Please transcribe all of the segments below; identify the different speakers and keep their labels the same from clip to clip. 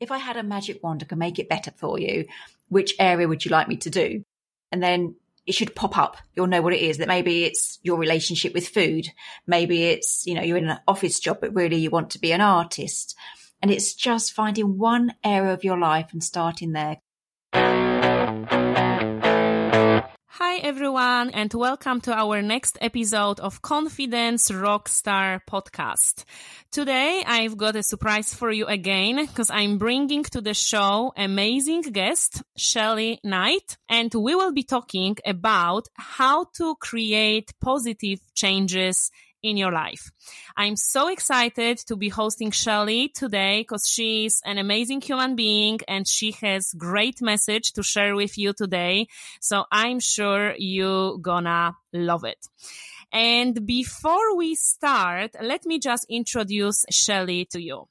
Speaker 1: if I had a magic wand I could make it better for you, which area would you like me to do? And then it should pop up. You'll know what it is. That maybe it's your relationship with food. Maybe it's, you know, you're in an office job, but really you want to be an artist. And it's just finding one area of your life and starting there.
Speaker 2: Hi everyone and welcome to our next episode of Confidence Rockstar podcast. Today I've got a surprise for you again because I'm bringing to the show amazing guest Shelly Knight and we will be talking about how to create positive changes in your life. I'm so excited to be hosting Shelly today because she's an amazing human being and she has great message to share with you today. So I'm sure you're gonna love it. And before we start, let me just introduce Shelly to you.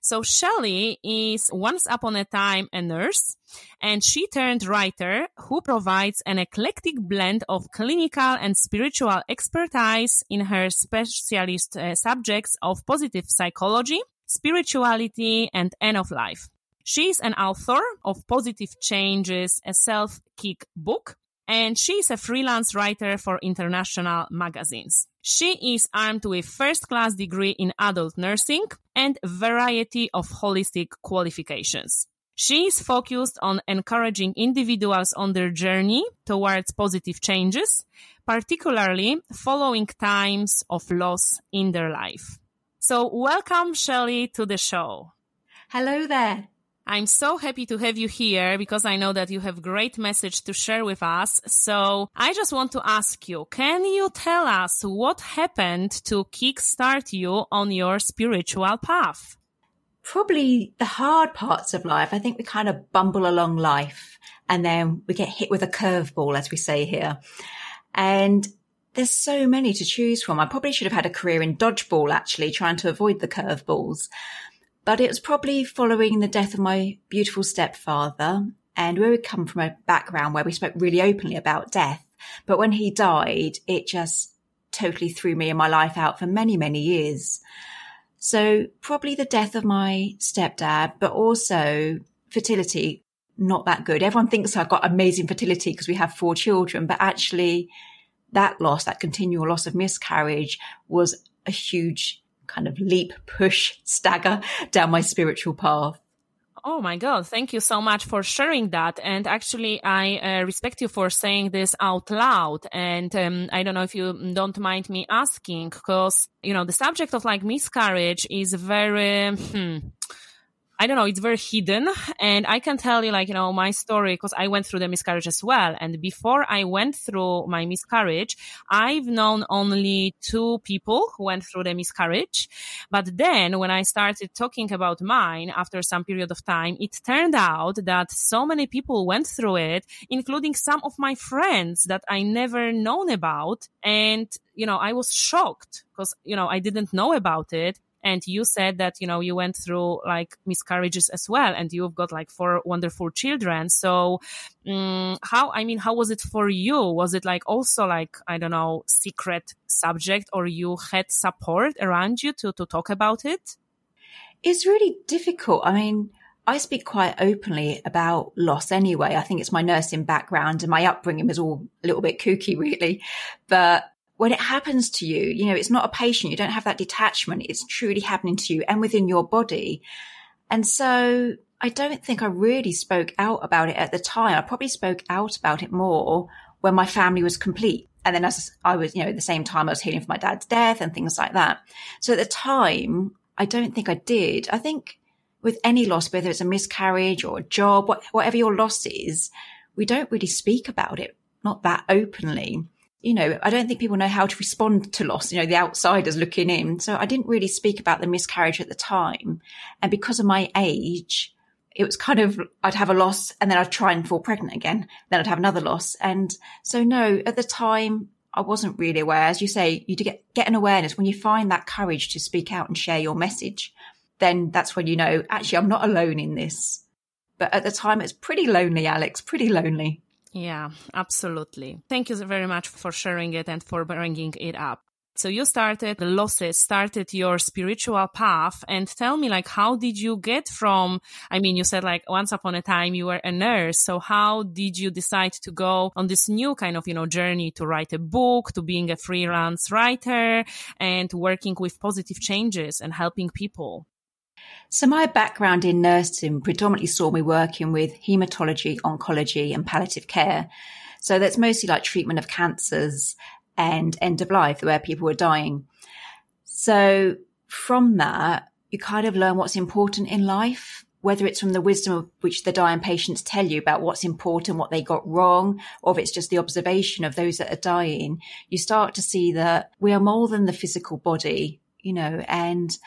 Speaker 2: So Shelley is once upon a time a nurse and she turned writer who provides an eclectic blend of clinical and spiritual expertise in her specialist uh, subjects of positive psychology, spirituality, and end of life. She is an author of Positive Changes, a self-kick book, and she is a freelance writer for international magazines. She is armed with first class degree in adult nursing and variety of holistic qualifications. She is focused on encouraging individuals on their journey towards positive changes, particularly following times of loss in their life. So welcome, Shelley, to the show.
Speaker 1: Hello there.
Speaker 2: I'm so happy to have you here because I know that you have great message to share with us. So I just want to ask you, can you tell us what happened to kickstart you on your spiritual path?
Speaker 1: Probably the hard parts of life. I think we kind of bumble along life and then we get hit with a curveball, as we say here. And there's so many to choose from. I probably should have had a career in dodgeball, actually, trying to avoid the curveballs. But it was probably following the death of my beautiful stepfather and we come from a background where we spoke really openly about death. But when he died, it just totally threw me and my life out for many, many years. So probably the death of my stepdad, but also fertility, not that good. Everyone thinks I've got amazing fertility because we have four children, but actually that loss, that continual loss of miscarriage was a huge kind of leap, push, stagger down my spiritual path.
Speaker 2: Oh my God. Thank you so much for sharing that. And actually, I uh, respect you for saying this out loud. And um, I don't know if you don't mind me asking, because, you know, the subject of like miscarriage is very, hmm, I don't know, it's very hidden. And I can tell you like, you know, my story because I went through the miscarriage as well. And before I went through my miscarriage, I've known only two people who went through the miscarriage. But then when I started talking about mine after some period of time, it turned out that so many people went through it, including some of my friends that I never known about. And, you know, I was shocked because, you know, I didn't know about it. And you said that, you know, you went through like miscarriages as well and you've got like four wonderful children. So, um, how, I mean, how was it for you? Was it like also like, I don't know, secret subject or you had support around you to, to talk about it?
Speaker 1: It's really difficult. I mean, I speak quite openly about loss anyway. I think it's my nursing background and my upbringing was all a little bit kooky, really. But when it happens to you, you know, it's not a patient. You don't have that detachment. It's truly happening to you and within your body. And so I don't think I really spoke out about it at the time. I probably spoke out about it more when my family was complete. And then as I was, you know, at the same time I was healing from my dad's death and things like that. So at the time, I don't think I did. I think with any loss, whether it's a miscarriage or a job, whatever your loss is, we don't really speak about it, not that openly. You know, I don't think people know how to respond to loss, you know, the outsiders looking in. So I didn't really speak about the miscarriage at the time. And because of my age, it was kind of, I'd have a loss and then I'd try and fall pregnant again. Then I'd have another loss. And so no, at the time, I wasn't really aware. As you say, you get, get an awareness when you find that courage to speak out and share your message. Then that's when you know, actually, I'm not alone in this. But at the time, it's pretty lonely, Alex, pretty lonely.
Speaker 2: Yeah, absolutely. Thank you very much for sharing it and for bringing it up. So you started the losses, started your spiritual path and tell me like how did you get from I mean you said like once upon a time you were a nurse. So how did you decide to go on this new kind of, you know, journey to write a book, to being a freelance writer and working with positive changes and helping people?
Speaker 1: So my background in nursing predominantly saw me working with hematology, oncology and palliative care. So that's mostly like treatment of cancers and end of life, where people were dying. So from that, you kind of learn what's important in life, whether it's from the wisdom of which the dying patients tell you about what's important, what they got wrong, or if it's just the observation of those that are dying, you start to see that we are more than the physical body, you know, and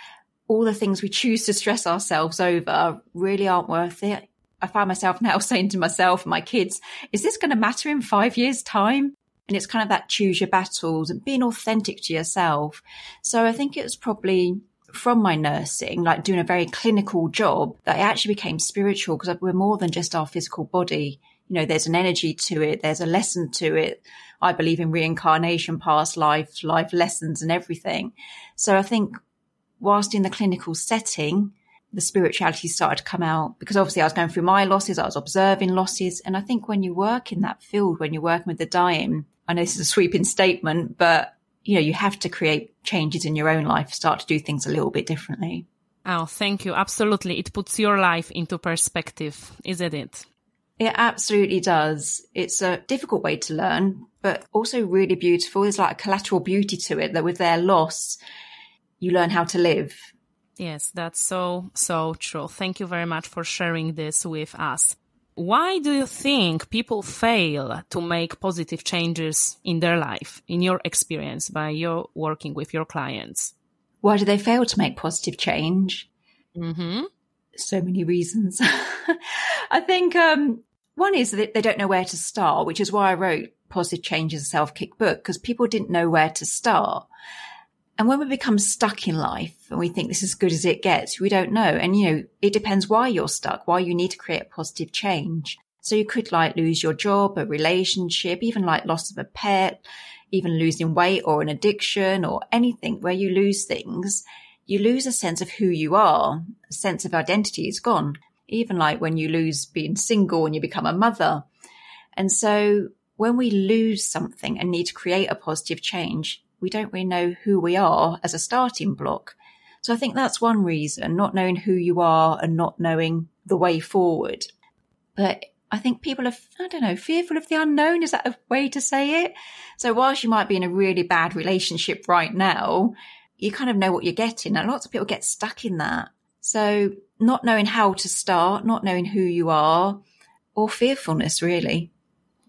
Speaker 1: all the things we choose to stress ourselves over really aren't worth it. I find myself now saying to myself and my kids, is this going to matter in five years time? And it's kind of that choose your battles and being authentic to yourself. So I think it was probably from my nursing, like doing a very clinical job, that I actually became spiritual because we're more than just our physical body. You know, there's an energy to it. There's a lesson to it. I believe in reincarnation, past life, life lessons and everything. So I think whilst in the clinical setting, the spirituality started to come out because obviously I was going through my losses. I was observing losses. And I think when you work in that field, when you're working with the dying, I know this is a sweeping statement, but you know, you have to create changes in your own life, start to do things a little bit differently.
Speaker 2: Oh, thank you. Absolutely. It puts your life into perspective, isn't it?
Speaker 1: It absolutely does. It's a difficult way to learn, but also really beautiful. There's like a collateral beauty to it that with their loss, you learn how to live.
Speaker 2: Yes, that's so, so true. Thank you very much for sharing this with us. Why do you think people fail to make positive changes in their life, in your experience, by your working with your clients?
Speaker 1: Why do they fail to make positive change?
Speaker 2: Mm-hmm.
Speaker 1: So many reasons. I think um, one is that they don't know where to start, which is why I wrote Positive Changes, a Self Kick book, because people didn't know where to start. And when we become stuck in life and we think this is as good as it gets, we don't know. And, you know, it depends why you're stuck, why you need to create positive change. So you could like lose your job, a relationship, even like loss of a pet, even losing weight or an addiction or anything where you lose things. You lose a sense of who you are. A sense of identity is gone. Even like when you lose being single and you become a mother. And so when we lose something and need to create a positive change, we don't really know who we are as a starting block. So I think that's one reason, not knowing who you are and not knowing the way forward. But I think people are, I don't know, fearful of the unknown. Is that a way to say it? So whilst you might be in a really bad relationship right now, you kind of know what you're getting. And lots of people get stuck in that. So not knowing how to start, not knowing who you are, or fearfulness, really.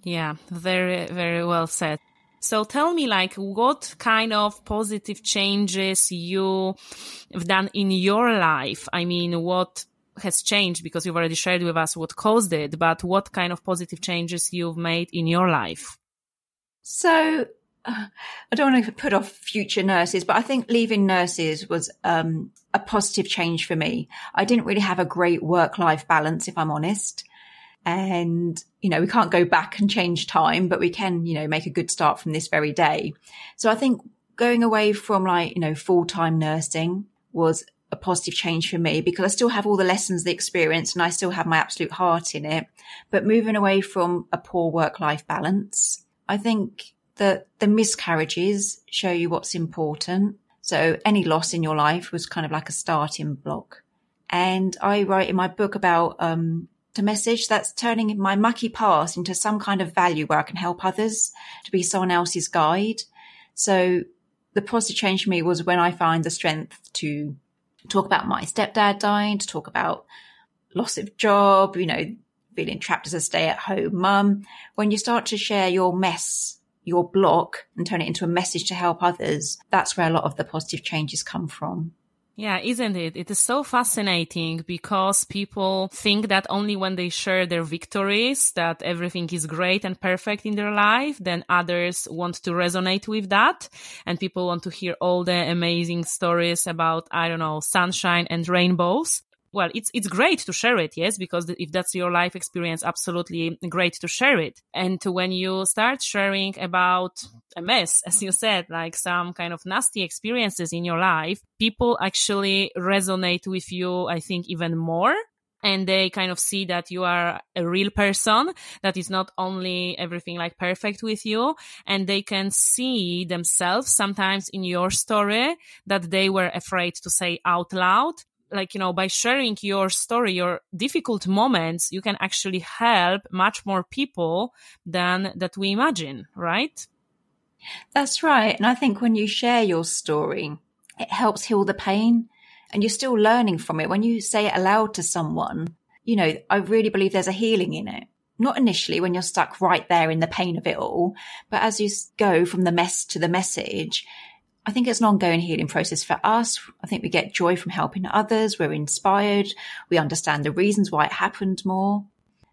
Speaker 2: Yeah, very, very well said. So tell me, like, what kind of positive changes you've done in your life? I mean, what has changed because you've already shared with us what caused it, but what kind of positive changes you've made in your life?
Speaker 1: So uh, I don't want to put off future nurses, but I think leaving nurses was um, a positive change for me. I didn't really have a great work life balance, if I'm honest. And, you know, we can't go back and change time, but we can, you know, make a good start from this very day. So I think going away from like, you know, full time nursing was a positive change for me because I still have all the lessons, the experience, and I still have my absolute heart in it. But moving away from a poor work life balance, I think that the miscarriages show you what's important. So any loss in your life was kind of like a starting block And I write in my book about, um, to message that's turning my mucky past into some kind of value where I can help others to be someone else's guide. So the positive change for me was when I find the strength to talk about my stepdad dying, to talk about loss of job, you know, feeling trapped as a stay at home mum. When you start to share your mess, your block and turn it into a message to help others, that's where a lot of the positive changes come from.
Speaker 2: Yeah, isn't it? It is so fascinating because people think that only when they share their victories that everything is great and perfect in their life, then others want to resonate with that. And people want to hear all the amazing stories about, I don't know, sunshine and rainbows well it's it's great to share it yes because if that's your life experience absolutely great to share it and when you start sharing about a mess as you said like some kind of nasty experiences in your life. People actually resonate with you i think even more. And they kind of see that you are a real person that is not only everything like perfect with you. And they can see themselves sometimes in your story that they were afraid to say out loud. Like you know by sharing your story your difficult moments you can actually help much more people than that we imagine right
Speaker 1: that's right and i think when you share your story it helps heal the pain and you're still learning from it when you say it aloud to someone you know i really believe there's a healing in it not initially when you're stuck right there in the pain of it all but as you go from the mess to the message I think it's an ongoing healing process for us. I think we get joy from helping others. We're inspired. We understand the reasons why it happened more.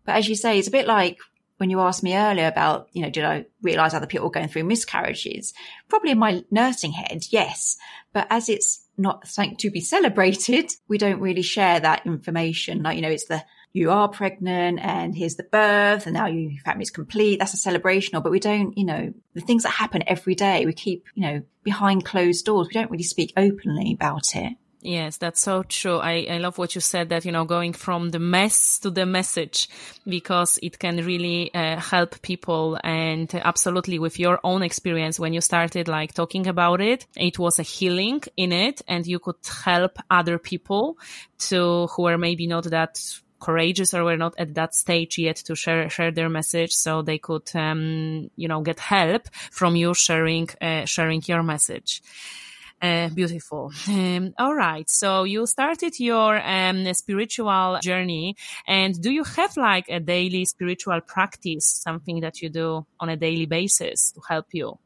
Speaker 1: But as you say, it's a bit like when you asked me earlier about, you know, did I realize other people were going through miscarriages? Probably in my nursing head, yes. But as it's not something to be celebrated, we don't really share that information. Like, you know, it's the you are pregnant and here's the birth and now your family's complete. That's a celebration. But we don't, you know, the things that happen every day, we keep, you know, behind closed doors. We don't really speak openly about it.
Speaker 2: Yes, that's so true. I, I love what you said that, you know, going from the mess to the message because it can really uh, help people. And absolutely with your own experience, when you started like talking about it, it was a healing in it and you could help other people to who are maybe not that courageous or were not at that stage yet to share share their message, so they could um, you know get help from you sharing uh, sharing your message. Uh, beautiful. Um, all right. So you started your um, spiritual journey, and do you have like a daily spiritual practice, something that you do on a daily basis to help you?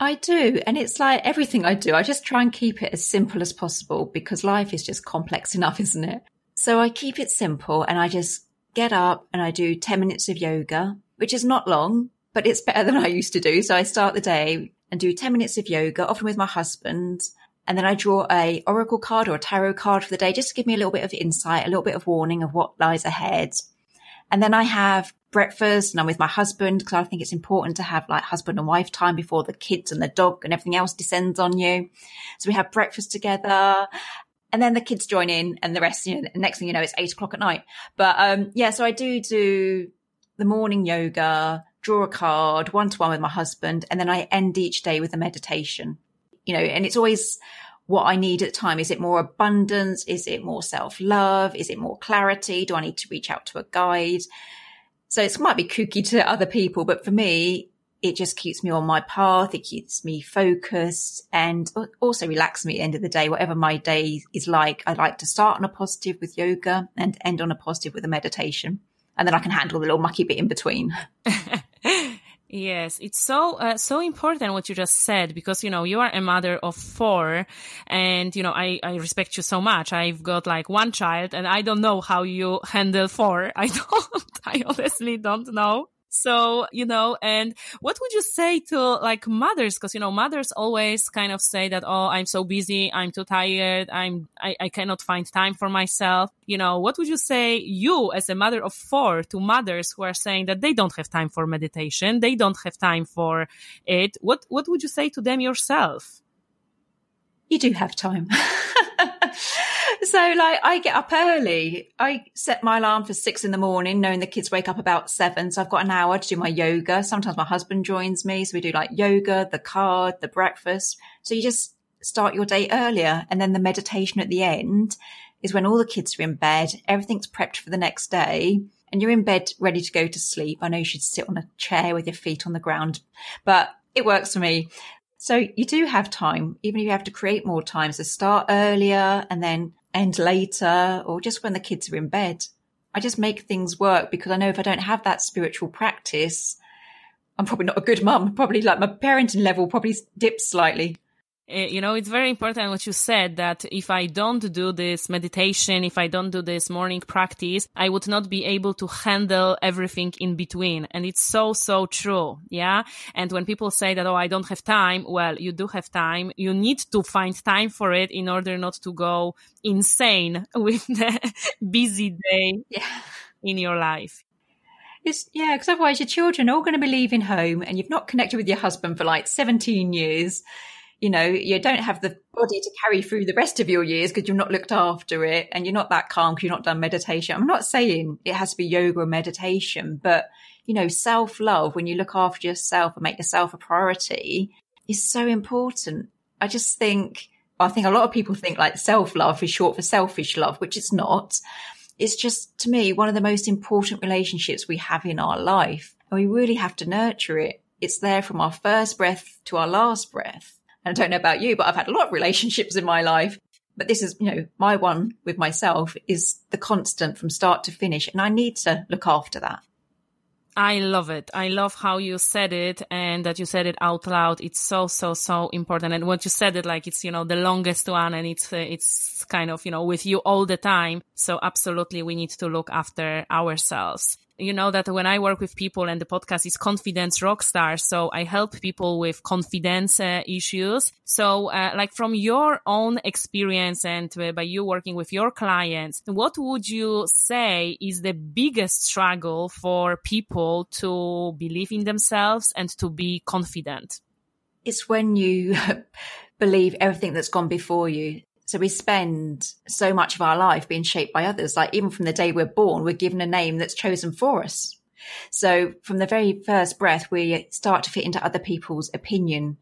Speaker 1: I do. And it's like everything I do, I just try and keep it as simple as possible because life is just complex enough, isn't it? So I keep it simple and I just get up and I do 10 minutes of yoga, which is not long, but it's better than I used to do. So I start the day and do 10 minutes of yoga, often with my husband. And then I draw a oracle card or a tarot card for the day, just to give me a little bit of insight, a little bit of warning of what lies ahead. And then I have breakfast and I'm with my husband because I think it's important to have like husband and wife time before the kids and the dog and everything else descends on you. So we have breakfast together and then the kids join in and the rest, you know, next thing you know, it's eight o'clock at night. But, um, yeah, so I do do the morning yoga, draw a card one to one with my husband. And then I end each day with a meditation, you know, and it's always what I need at the time. Is it more abundance? Is it more self love? Is it more clarity? Do I need to reach out to a guide? So it might be kooky to other people, but for me, it just keeps me on my path. It keeps me focused and also relaxes me at the end of the day. Whatever my day is like, I like to start on a positive with yoga and end on a positive with a meditation. And then I can handle the little mucky bit in between.
Speaker 2: Yes, it's so uh, so important what you just said because you know you are a mother of four, and you know I I respect you so much. I've got like one child, and I don't know how you handle four. I don't. I honestly don't know. So, you know, and what would you say to like mothers? Cause, you know, mothers always kind of say that, oh, I'm so busy. I'm too tired. I'm, I, I cannot find time for myself. You know, what would you say you as a mother of four to mothers who are saying that they don't have time for meditation? They don't have time for it. What, what would you say to them yourself?
Speaker 1: You do have time. so like I get up early. I set my alarm for six in the morning, knowing the kids wake up about seven. So I've got an hour to do my yoga. Sometimes my husband joins me. So we do like yoga, the card, the breakfast. So you just start your day earlier and then the meditation at the end is when all the kids are in bed, everything's prepped for the next day, and you're in bed ready to go to sleep. I know you should sit on a chair with your feet on the ground, but it works for me. So you do have time, even if you have to create more time. So start earlier and then end later, or just when the kids are in bed. I just make things work because I know if I don't have that spiritual practice, I'm probably not a good mum. Probably like my parenting level probably dips slightly.
Speaker 2: Eh, you know, it's very important what you said that if I don't do this meditation, if I don't do this morning practice, I would not be able to handle everything in between. And it's so, so true. Yeah. And when people say that, oh, I don't have time, well, you do have time. You need to find time for it in order not to go insane with the busy day yeah. in your life.
Speaker 1: It's, yeah, because otherwise your children are all going to be leaving home and you've not connected with your husband for like 17 years you know, you don't have the body to carry through the rest of your years because you've not looked after it and you're not that calm because you've not done meditation. I'm not saying it has to be yoga or meditation, but you know, self love, when you look after yourself and make yourself a priority is so important. I just think, I think a lot of people think like self love is short for selfish love, which it's not. It's just to me, one of the most important relationships we have in our life. And we really have to nurture it. It's there from our first breath to our last breath and I don't know about you, but I've had a lot of relationships in my life. But this is, you know, my one with myself is the constant from start to finish. And I need to look after that.
Speaker 2: I love it. I love how you said it and that you said it out loud. It's so, so, so important. And what you said it like it's, you know, the longest one and it's, uh, it's kind of, you know, with you all the time. So absolutely we need to look after ourselves you know that when I work with people and the podcast is confidence rockstar. So I help people with confidence uh, issues. So, uh, like from your own experience and uh, by you working with your clients, what would you say is the biggest struggle for people to believe in themselves and to be confident?
Speaker 1: It's when you believe everything that's gone before you. So we spend so much of our life being shaped by others. Like even from the day we're born, we're given a name that's chosen for us. So from the very first breath, we start to fit into other people's opinion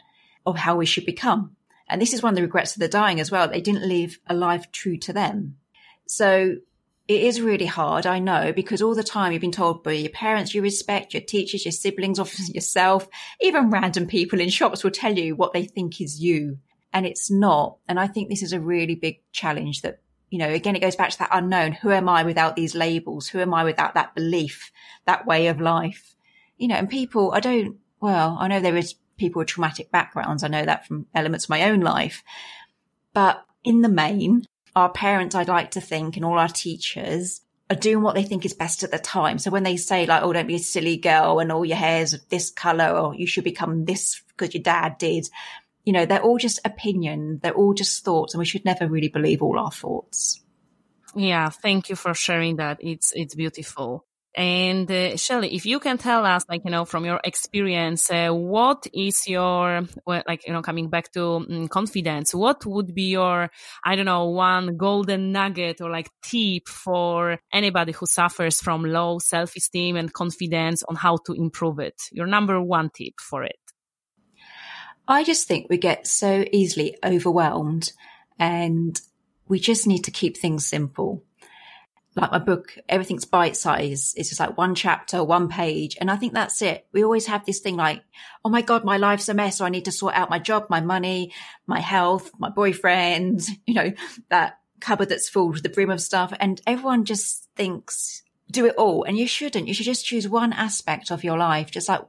Speaker 1: of how we should become. And this is one of the regrets of the dying as well. They didn't live a life true to them. So it is really hard, I know, because all the time you've been told by your parents you respect, your teachers, your siblings, often yourself, even random people in shops will tell you what they think is you and it's not. And I think this is a really big challenge that, you know, again, it goes back to that unknown. Who am I without these labels? Who am I without that belief, that way of life? You know, and people, I don't, well, I know there is people with traumatic backgrounds. I know that from elements of my own life, but in the main, our parents, I'd like to think, and all our teachers are doing what they think is best at the time. So when they say like, oh, don't be a silly girl and all your hair's this color or you should become this because your dad did, you know, they're all just opinion. They're all just thoughts and we should never really believe all our thoughts.
Speaker 2: Yeah. Thank you for sharing that. It's, it's beautiful. And uh, Shelley, if you can tell us, like, you know, from your experience, uh, what is your, well, like, you know, coming back to um, confidence, what would be your, I don't know, one golden nugget or like tip for anybody who suffers from low self esteem and confidence on how to improve it? Your number one tip for it.
Speaker 1: I just think we get so easily overwhelmed and we just need to keep things simple. Like my book, everything's bite size. It's just like one chapter, one page. And I think that's it. We always have this thing like, Oh my God, my life's a mess. So I need to sort out my job, my money, my health, my boyfriend, you know, that cupboard that's full to the brim of stuff. And everyone just thinks do it all. And you shouldn't. You should just choose one aspect of your life. Just like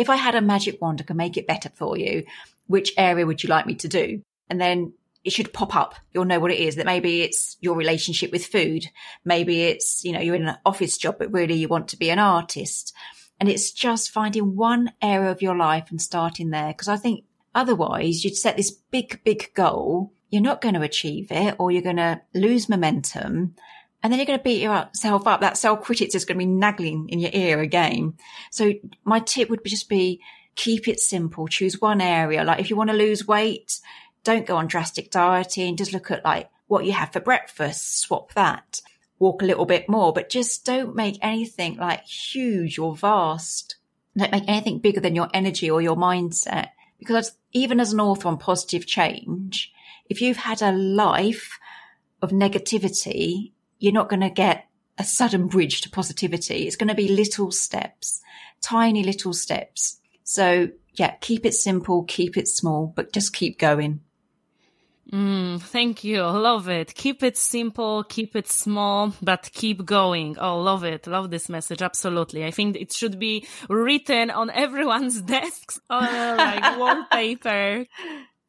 Speaker 1: if I had a magic wand, I could make it better for you. Which area would you like me to do? And then it should pop up. You'll know what it is. That maybe it's your relationship with food. Maybe it's, you know, you're in an office job, but really you want to be an artist. And it's just finding one area of your life and starting there. Cause I think otherwise you'd set this big, big goal. You're not going to achieve it or you're going to lose momentum and then you're going to beat yourself up. That self critic is going to be nagging in your ear again. So my tip would just be keep it simple. Choose one area. Like if you want to lose weight, don't go on drastic dieting. Just look at like what you have for breakfast. Swap that. Walk a little bit more, but just don't make anything like huge or vast. Don't make anything bigger than your energy or your mindset. Because even as an author on positive change, if you've had a life of negativity, you're not going to get a sudden bridge to positivity. It's going to be little steps, tiny little steps. So yeah, keep it simple, keep it small, but just keep going.
Speaker 2: Mm, thank you. Love it. Keep it simple, keep it small, but keep going. Oh, love it. Love this message. Absolutely. I think it should be written on everyone's desks, uh, like wallpaper.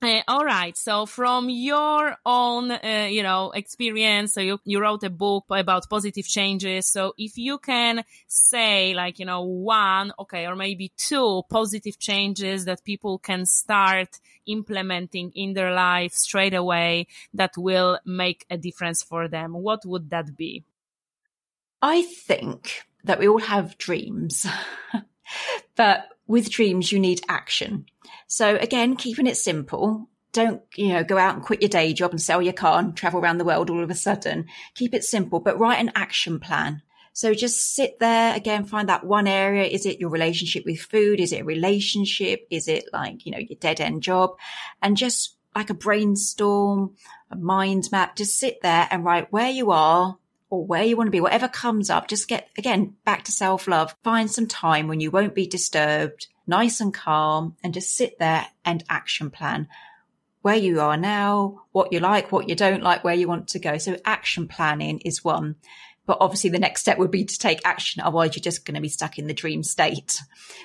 Speaker 2: Uh, all right. So from your own, uh, you know, experience, so you, you wrote a book about positive changes. So if you can say like, you know, one, okay, or maybe two positive changes that people can start implementing in their life straight away that will make a difference for them, what would that be?
Speaker 1: I think that we all have dreams, but with dreams, you need action. So again, keeping it simple. Don't, you know, go out and quit your day job and sell your car and travel around the world all of a sudden. Keep it simple, but write an action plan. So just sit there again, find that one area. Is it your relationship with food? Is it a relationship? Is it like, you know, your dead end job? And just like a brainstorm, a mind map, just sit there and write where you are, or where you want to be, whatever comes up, just get again back to self love. Find some time when you won't be disturbed, nice and calm, and just sit there and action plan where you are now, what you like, what you don't like, where you want to go. So action planning is one. But obviously the next step would be to take action. Otherwise you're just going to be stuck in the dream state.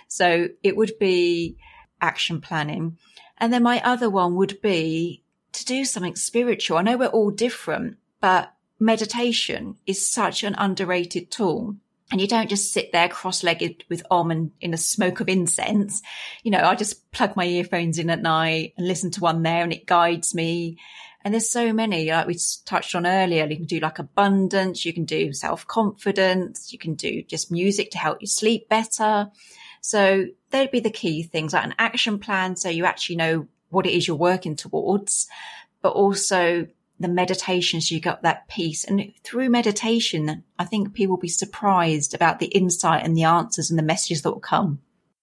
Speaker 1: So it would be action planning. And then my other one would be to do something spiritual. I know we're all different, but meditation is such an underrated tool. And you don't just sit there cross-legged with Om and in a smoke of incense. You know, I just plug my earphones in at night and listen to one there and it guides me. And there's so many, like we touched on earlier. You can do like abundance. You can do self-confidence. You can do just music to help you sleep better. So they'd be the key things like an action plan. So you actually know what it is you're working towards, but also the meditation so you got that peace. And through meditation i think people will be surprised about the insight and the answers and the messages that will come.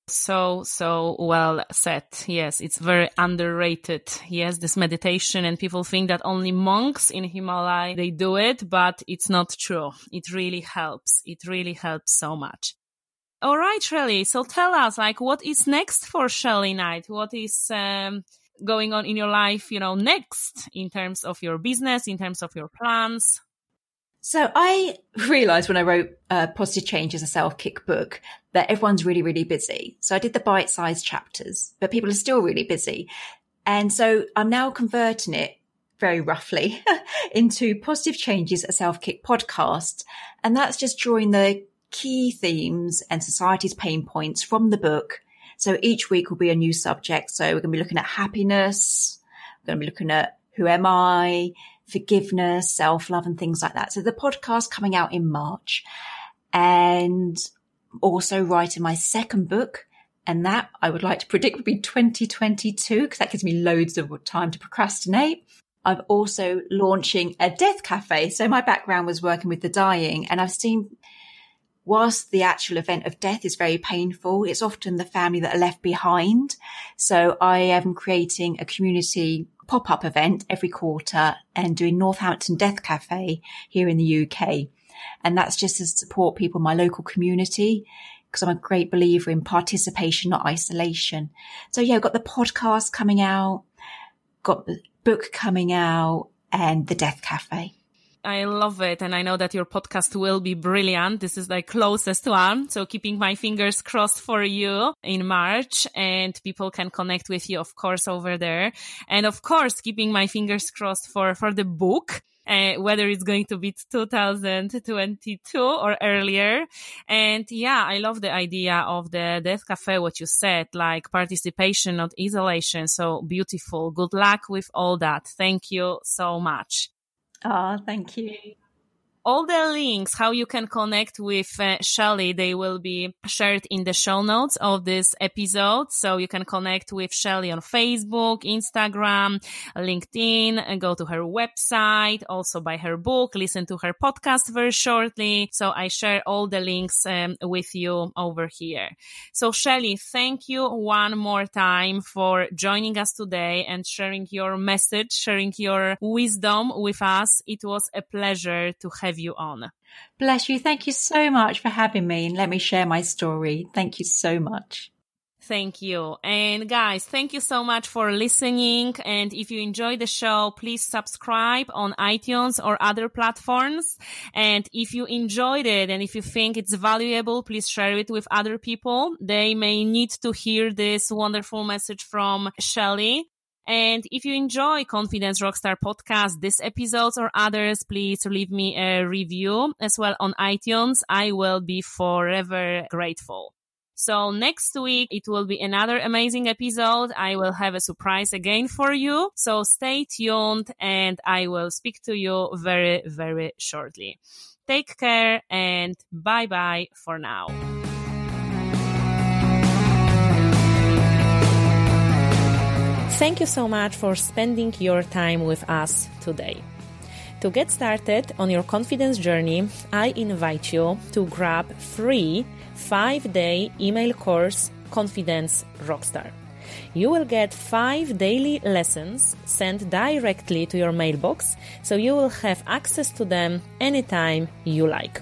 Speaker 2: So so well said. Yes it's very underrated. Yes this meditation and people think that only monks in himalaya they do it but it's not true. It really helps. It really helps so much. All right Shelley so tell us like what is next for Shelley Knight? What is um going on in your life, you know, next in terms of your business, in terms of your plans?
Speaker 1: So I realized when I wrote uh, Positive Change as a self kick book that everyone's really, really busy. So I did the bite sized chapters, but people are still really busy. And so I'm now converting it very roughly into Positive Changes a self kick podcast. And that's just drawing the key themes and society's pain points from the book so each week will be a new subject. So we're going to be looking at happiness. We're going to be looking at who am I, forgiveness, self love and things like that. So the podcast coming out in March and also writing my second book. And that I would like to predict would be 2022 because that gives me loads of time to procrastinate. I'm also launching a death cafe. So my background was working with the dying and I've seen whilst the actual event of death is very painful, it's often the family that are left behind. So I am creating a community pop-up event every quarter and doing Northampton Death Cafe here in the UK. And that's just to support people in my local community because I'm a great believer in participation, not isolation. So yeah, I've got the podcast coming out, got the book coming out and the Death Cafe.
Speaker 2: I love it. And I know that your podcast will be brilliant. This is the closest one. So keeping my fingers crossed for you in March and people can connect with you, of course, over there. And of course, keeping my fingers crossed for, for the book. Uh, whether it's going to be 2022 or earlier. And yeah, I love the idea of the Death Cafe, what you said, like participation, not isolation. So beautiful. Good luck with all that. Thank you so much.
Speaker 1: Oh, thank you.
Speaker 2: All the links, how you can connect with uh, Shelly, they will be shared in the show notes of this episode. So you can connect with Shelly on Facebook, Instagram, LinkedIn, and go to her website, also buy her book, listen to her podcast very shortly. So I share all the links um, with you over here. So Shelly, thank you one more time for joining us today and sharing your message, sharing your wisdom with us. It was a pleasure to have you on.
Speaker 1: Bless you. Thank you so much for having me and let me share my story. Thank you so much.
Speaker 2: Thank you. And guys, thank you so much for listening. And if you enjoy the show, please subscribe on iTunes or other platforms. And if you enjoyed it and if you think it's valuable, please share it with other people. They may need to hear this wonderful message from Shelly. And if you enjoy Confidence Rockstar podcast, this episode or others, please leave me a review as well on iTunes. I will be forever grateful. So next week, it will be another amazing episode. I will have a surprise again for you. So stay tuned and I will speak to you very, very shortly. Take care and bye bye for now. Thank you so much for spending your time with us today. To get started on your confidence journey, I invite you to grab free 5-day email course Confidence Rockstar. You will get 5 daily lessons sent directly to your mailbox, so you will have access to them anytime you like.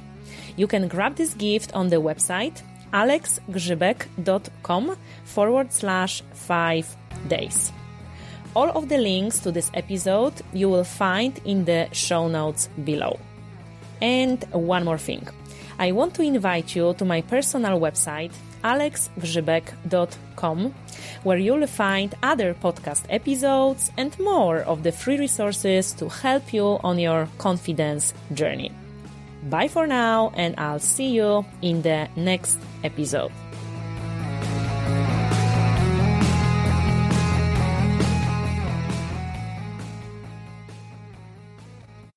Speaker 2: You can grab this gift on the website alexgrzybek.com forward slash 5 days. All of the links to this episode you will find in the show notes below. And one more thing. I want to invite you to my personal website alexgrzybek.com where you'll find other podcast episodes and more of the free resources to help you on your confidence journey. Bye for now and I'll see you in the next episode.